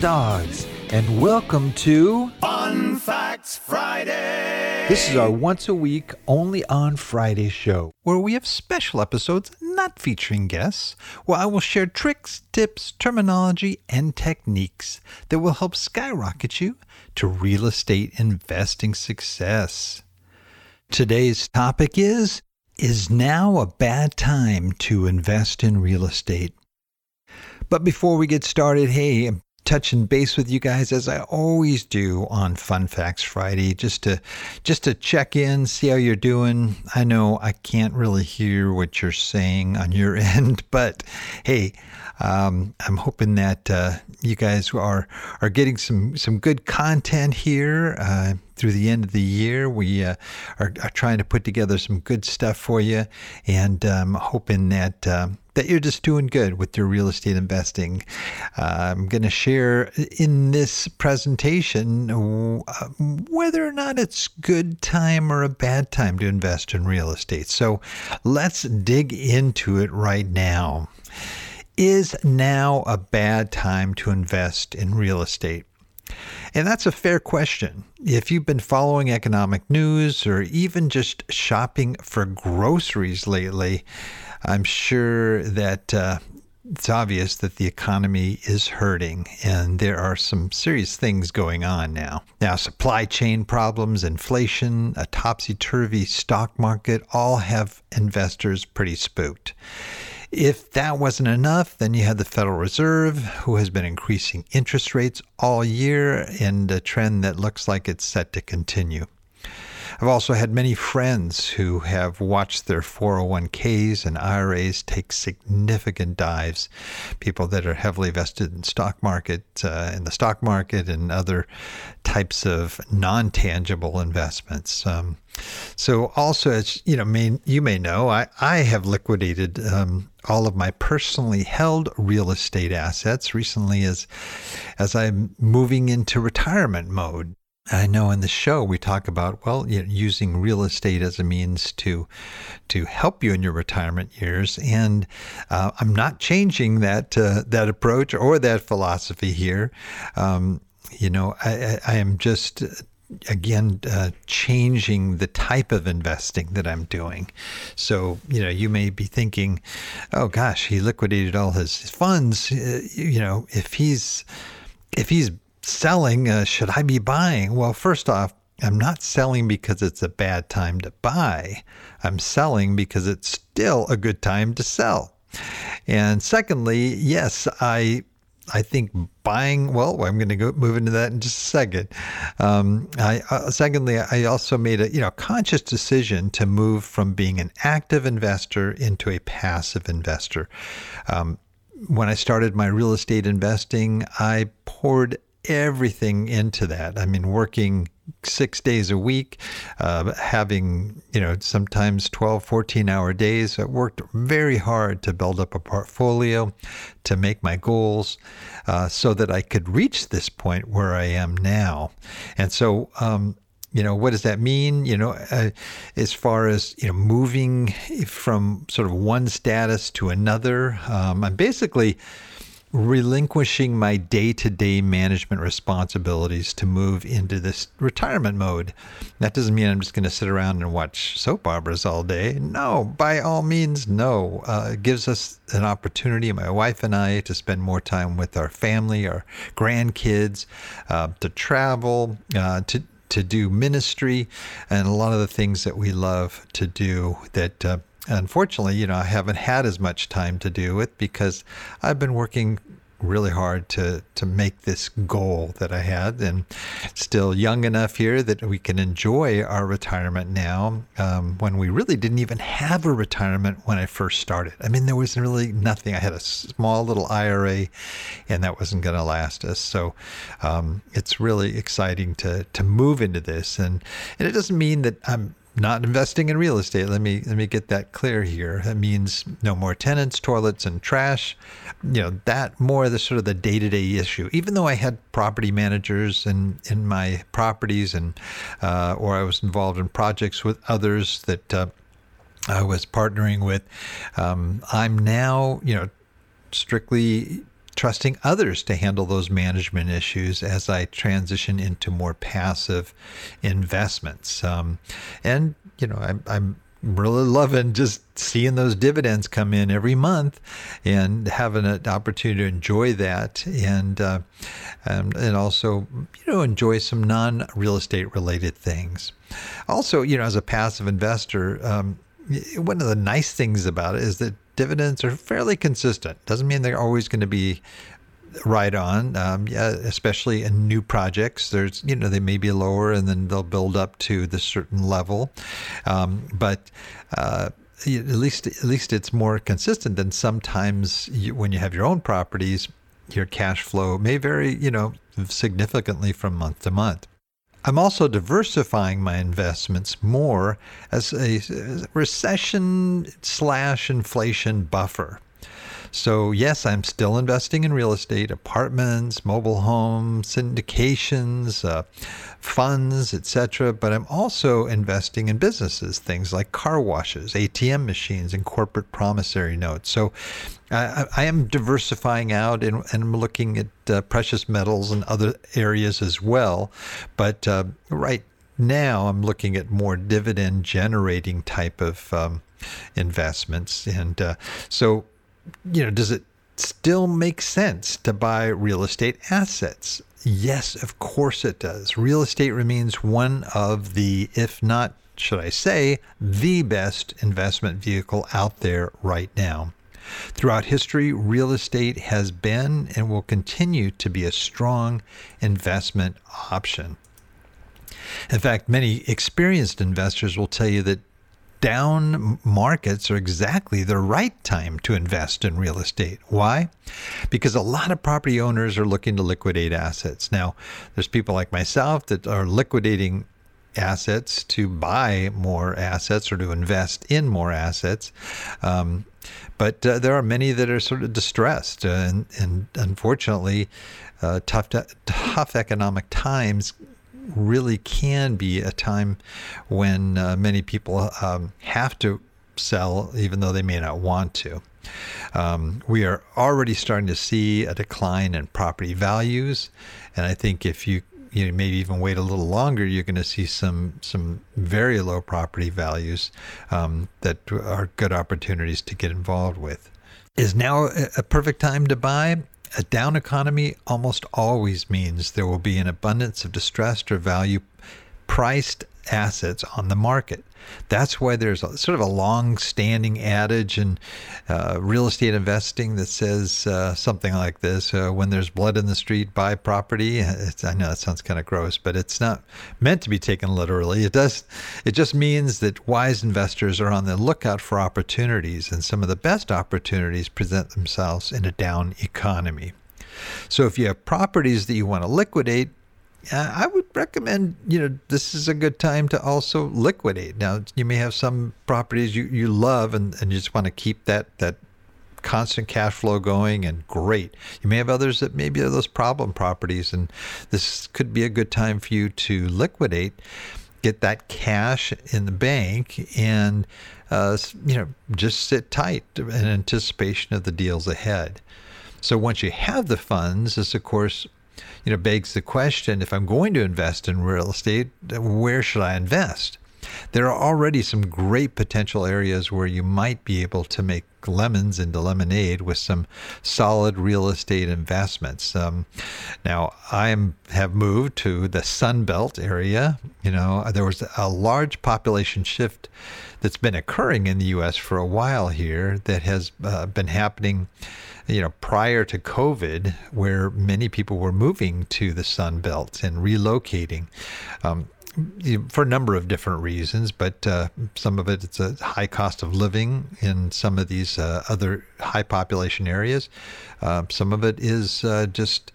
dogs, and welcome to Fun Facts Friday. This is our once a week, only on Friday show, where we have special episodes not featuring guests, where I will share tricks, tips, terminology, and techniques that will help skyrocket you to real estate investing success. Today's topic is Is now a bad time to invest in real estate? But before we get started, hey, touching base with you guys as I always do on Fun Facts Friday, just to just to check in, see how you're doing. I know I can't really hear what you're saying on your end, but hey, um, I'm hoping that uh, you guys are are getting some some good content here. Uh, through the end of the year. We uh, are, are, trying to put together some good stuff for you, and um, hoping that uh, that you're just doing good with your real estate investing. Uh, I'm going to share in this presentation uh, whether or not it's good time or a bad time to invest in real estate. So let's dig into it right now. Is now a bad time to invest in real estate? And that's a fair question. If you've been following economic news or even just shopping for groceries lately, I'm sure that uh, it's obvious that the economy is hurting and there are some serious things going on now. Now, supply chain problems, inflation, a topsy turvy stock market all have investors pretty spooked. If that wasn't enough, then you had the Federal Reserve, who has been increasing interest rates all year and a trend that looks like it's set to continue. I've also had many friends who have watched their 401ks and IRAs take significant dives. People that are heavily vested in stock market, uh, in the stock market, and other types of non-tangible investments. Um, so, also, as you know, may, you may know, I, I have liquidated um, all of my personally held real estate assets recently as as I'm moving into retirement mode. I know in the show we talk about well you know, using real estate as a means to to help you in your retirement years, and uh, I'm not changing that uh, that approach or that philosophy here. Um, you know, I, I, am just again uh, changing the type of investing that I'm doing. So you know, you may be thinking, "Oh gosh, he liquidated all his funds." Uh, you know, if he's if he's selling, uh, should I be buying? Well, first off, I'm not selling because it's a bad time to buy. I'm selling because it's still a good time to sell. And secondly, yes, I I think buying. Well, I'm going to go move into that in just a second. Um, I, uh, secondly, I also made a you know conscious decision to move from being an active investor into a passive investor. Um, when I started my real estate investing, I poured everything into that. I mean, working six days a week, uh, having, you know, sometimes 12, 14 hour days. I worked very hard to build up a portfolio, to make my goals, uh, so that I could reach this point where I am now. And so, um, you know what does that mean you know uh, as far as you know moving from sort of one status to another um, i'm basically relinquishing my day to day management responsibilities to move into this retirement mode. That doesn't mean I'm just going to sit around and watch soap operas all day. No, by all means, no. Uh, it gives us an opportunity, my wife and I, to spend more time with our family, our grandkids, uh, to travel, uh, to to do ministry and a lot of the things that we love to do that uh, unfortunately, you know, I haven't had as much time to do it because I've been working really hard to to make this goal that I had, and still young enough here that we can enjoy our retirement now. Um, when we really didn't even have a retirement when I first started. I mean, there was really nothing. I had a small little IRA, and that wasn't going to last us. So um, it's really exciting to to move into this, and and it doesn't mean that I'm not investing in real estate. Let me let me get that clear here. That means no more tenants, toilets, and trash. You know that more the sort of the day to day issue. Even though I had property managers in in my properties, and uh, or I was involved in projects with others that. Uh, I was partnering with. Um, I'm now, you know, strictly trusting others to handle those management issues as I transition into more passive investments. Um, and, you know, I'm, I'm really loving just seeing those dividends come in every month and having an opportunity to enjoy that and uh, and, and also you know enjoy some non real estate related things also you know as a passive investor um, one of the nice things about it is that dividends are fairly consistent. Doesn't mean they're always going to be right on. Um, yeah, especially in new projects, there's you know they may be lower and then they'll build up to the certain level, um, but. Uh, at least, at least it's more consistent than sometimes you, when you have your own properties. Your cash flow may vary, you know, significantly from month to month. I'm also diversifying my investments more as a recession slash inflation buffer. So, yes, I'm still investing in real estate, apartments, mobile homes, syndications, uh, funds, etc. But I'm also investing in businesses, things like car washes, ATM machines, and corporate promissory notes. So, I, I am diversifying out and, and I'm looking at uh, precious metals and other areas as well. But uh, right now, I'm looking at more dividend generating type of um, investments. And uh, so, you know, does it still make sense to buy real estate assets? Yes, of course it does. Real estate remains one of the, if not, should I say, the best investment vehicle out there right now. Throughout history, real estate has been and will continue to be a strong investment option. In fact, many experienced investors will tell you that down markets are exactly the right time to invest in real estate. Why? Because a lot of property owners are looking to liquidate assets. Now, there's people like myself that are liquidating assets to buy more assets or to invest in more assets. Um, but uh, there are many that are sort of distressed, uh, and, and, unfortunately, uh, tough tough economic times really can be a time when uh, many people um, have to sell, even though they may not want to. Um, we are already starting to see a decline in property values, and I think if you you know, maybe even wait a little longer, you're going to see some some very low property values um, that are good opportunities to get involved with. Is now a perfect time to buy? A down economy almost always means there will be an abundance of distressed or value priced assets on the market. That's why there's a, sort of a long standing adage in uh, real estate investing that says uh, something like this uh, when there's blood in the street, buy property. It's, I know that sounds kind of gross, but it's not meant to be taken literally. It does, it just means that wise investors are on the lookout for opportunities, and some of the best opportunities present themselves in a down economy. So if you have properties that you want to liquidate, uh, I would recommend, you know, this is a good time to also liquidate. Now, you may have some properties you, you love and, and you just want to keep that, that constant cash flow going and great. You may have others that maybe are those problem properties, and this could be a good time for you to liquidate, get that cash in the bank, and uh, you know just sit tight in anticipation of the deals ahead. So once you have the funds, this of course you know, begs the question if I'm going to invest in real estate, where should I invest? there are already some great potential areas where you might be able to make lemons into lemonade with some solid real estate investments. Um, now, I have moved to the Sun Belt area. You know, there was a large population shift that's been occurring in the U.S. for a while here that has uh, been happening you know, prior to COVID, where many people were moving to the Sun Belt and relocating. Um, for a number of different reasons, but uh, some of it it's a high cost of living in some of these uh, other high population areas. Uh, some of it is uh, just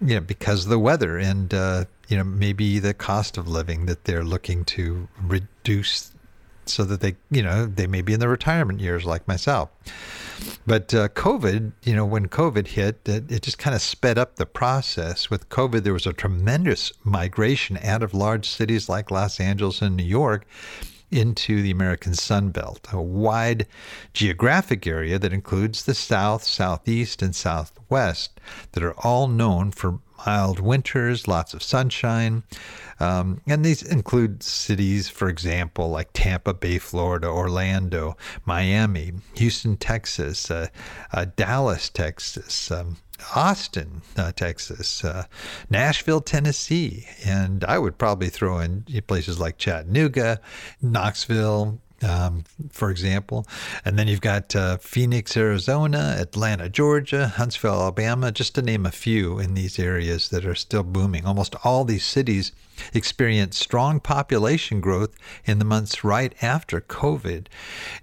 you know because of the weather and uh, you know maybe the cost of living that they're looking to reduce so that they you know they may be in the retirement years like myself. But uh, COVID, you know, when COVID hit, it, it just kind of sped up the process. With COVID, there was a tremendous migration out of large cities like Los Angeles and New York into the American Sun Belt, a wide geographic area that includes the South, Southeast, and Southwest that are all known for mild winters, lots of sunshine. Um, and these include cities, for example, like Tampa Bay, Florida, Orlando, Miami, Houston, Texas, uh, uh, Dallas, Texas. Um, Austin, uh, Texas, uh, Nashville, Tennessee, and I would probably throw in places like Chattanooga, Knoxville, um, for example. And then you've got uh, Phoenix, Arizona, Atlanta, Georgia, Huntsville, Alabama, just to name a few in these areas that are still booming. Almost all these cities experienced strong population growth in the months right after COVID.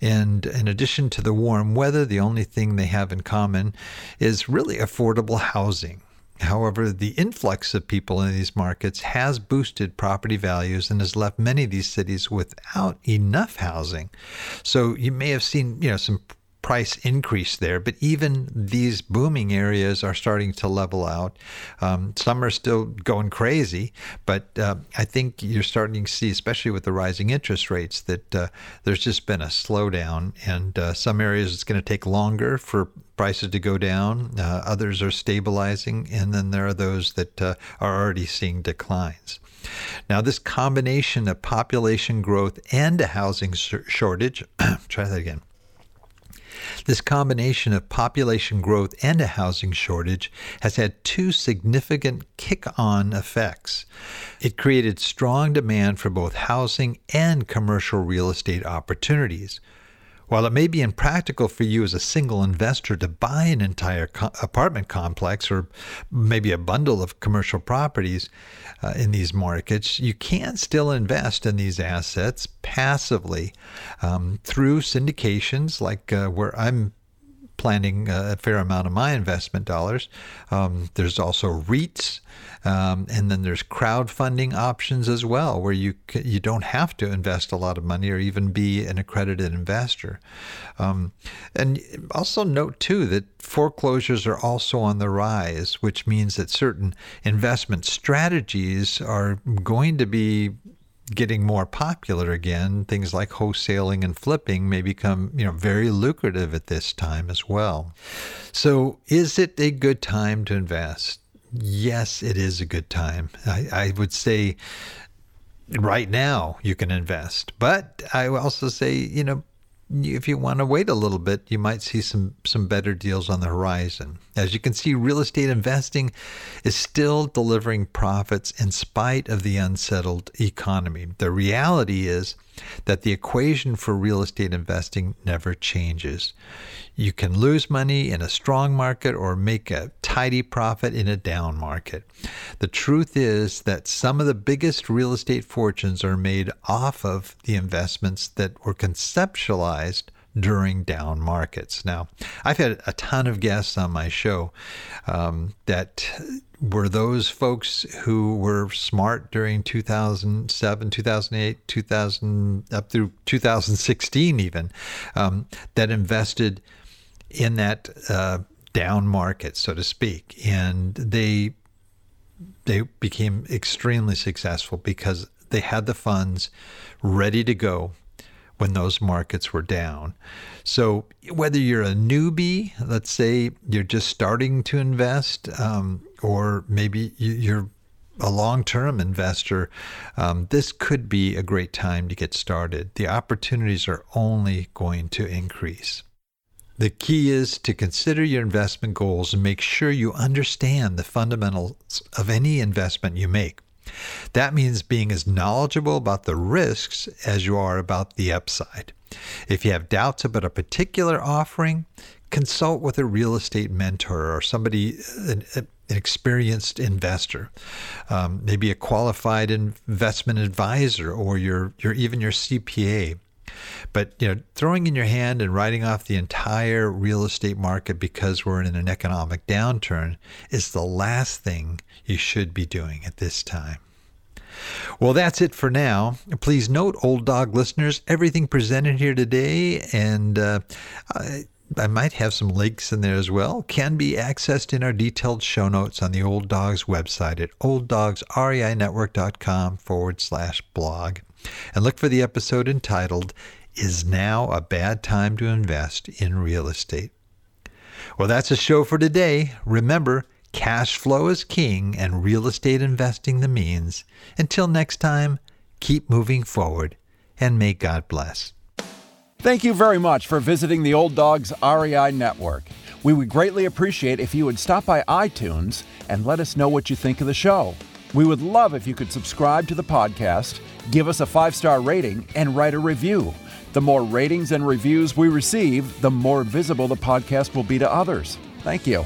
And in addition to the warm weather, the only thing they have in common is really affordable housing. However, the influx of people in these markets has boosted property values and has left many of these cities without enough housing. So you may have seen, you know, some price increase there, but even these booming areas are starting to level out. Um, some are still going crazy, but uh, I think you're starting to see, especially with the rising interest rates, that uh, there's just been a slowdown. And uh, some areas it's going to take longer for prices to go down. Uh, others are stabilizing, and then there are those that uh, are already seeing declines. Now, this combination of population growth and a housing shortage, try that again. This combination of population growth and a housing shortage has had two significant kick on effects. It created strong demand for both housing and commercial real estate opportunities. While it may be impractical for you as a single investor to buy an entire co- apartment complex or maybe a bundle of commercial properties uh, in these markets, you can still invest in these assets passively um, through syndications like uh, where I'm planning a fair amount of my investment dollars. Um, there's also REITs, um, and then there's crowdfunding options as well, where you you don't have to invest a lot of money or even be an accredited investor. Um, and also note too that foreclosures are also on the rise, which means that certain investment strategies are going to be getting more popular again, things like wholesaling and flipping may become, you know, very lucrative at this time as well. So, is it a good time to invest? Yes, it is a good time. I, I would say right now you can invest, but I also say, you know, if you want to wait a little bit, you might see some some better deals on the horizon. As you can see, real estate investing is still delivering profits in spite of the unsettled economy. The reality is that the equation for real estate investing never changes. You can lose money in a strong market or make a tidy profit in a down market. The truth is that some of the biggest real estate fortunes are made off of the investments that were conceptualized during down markets. Now, I've had a ton of guests on my show um, that were those folks who were smart during 2007, 2008, 2000 up through 2016 even um, that invested in that uh, down market, so to speak, and they they became extremely successful because they had the funds ready to go when those markets were down. So whether you're a newbie, let's say you're just starting to invest, um, or maybe you're a long term investor, um, this could be a great time to get started. The opportunities are only going to increase. The key is to consider your investment goals and make sure you understand the fundamentals of any investment you make. That means being as knowledgeable about the risks as you are about the upside. If you have doubts about a particular offering, consult with a real estate mentor or somebody, an, an experienced investor, um, maybe a qualified investment advisor, or your, your even your CPA. But you know, throwing in your hand and writing off the entire real estate market because we're in an economic downturn is the last thing you should be doing at this time. Well, that's it for now. Please note, old dog listeners, everything presented here today and uh, I, I might have some links in there as well, can be accessed in our detailed show notes on the Old Dogs website at olddogsreinetwork.com forward slash blog. And look for the episode entitled, Is Now a Bad Time to Invest in Real Estate? Well, that's a show for today. Remember, cash flow is king and real estate investing the means. Until next time, keep moving forward and may God bless. Thank you very much for visiting the Old Dogs REI Network. We would greatly appreciate if you would stop by iTunes and let us know what you think of the show. We would love if you could subscribe to the podcast, give us a five star rating, and write a review. The more ratings and reviews we receive, the more visible the podcast will be to others. Thank you.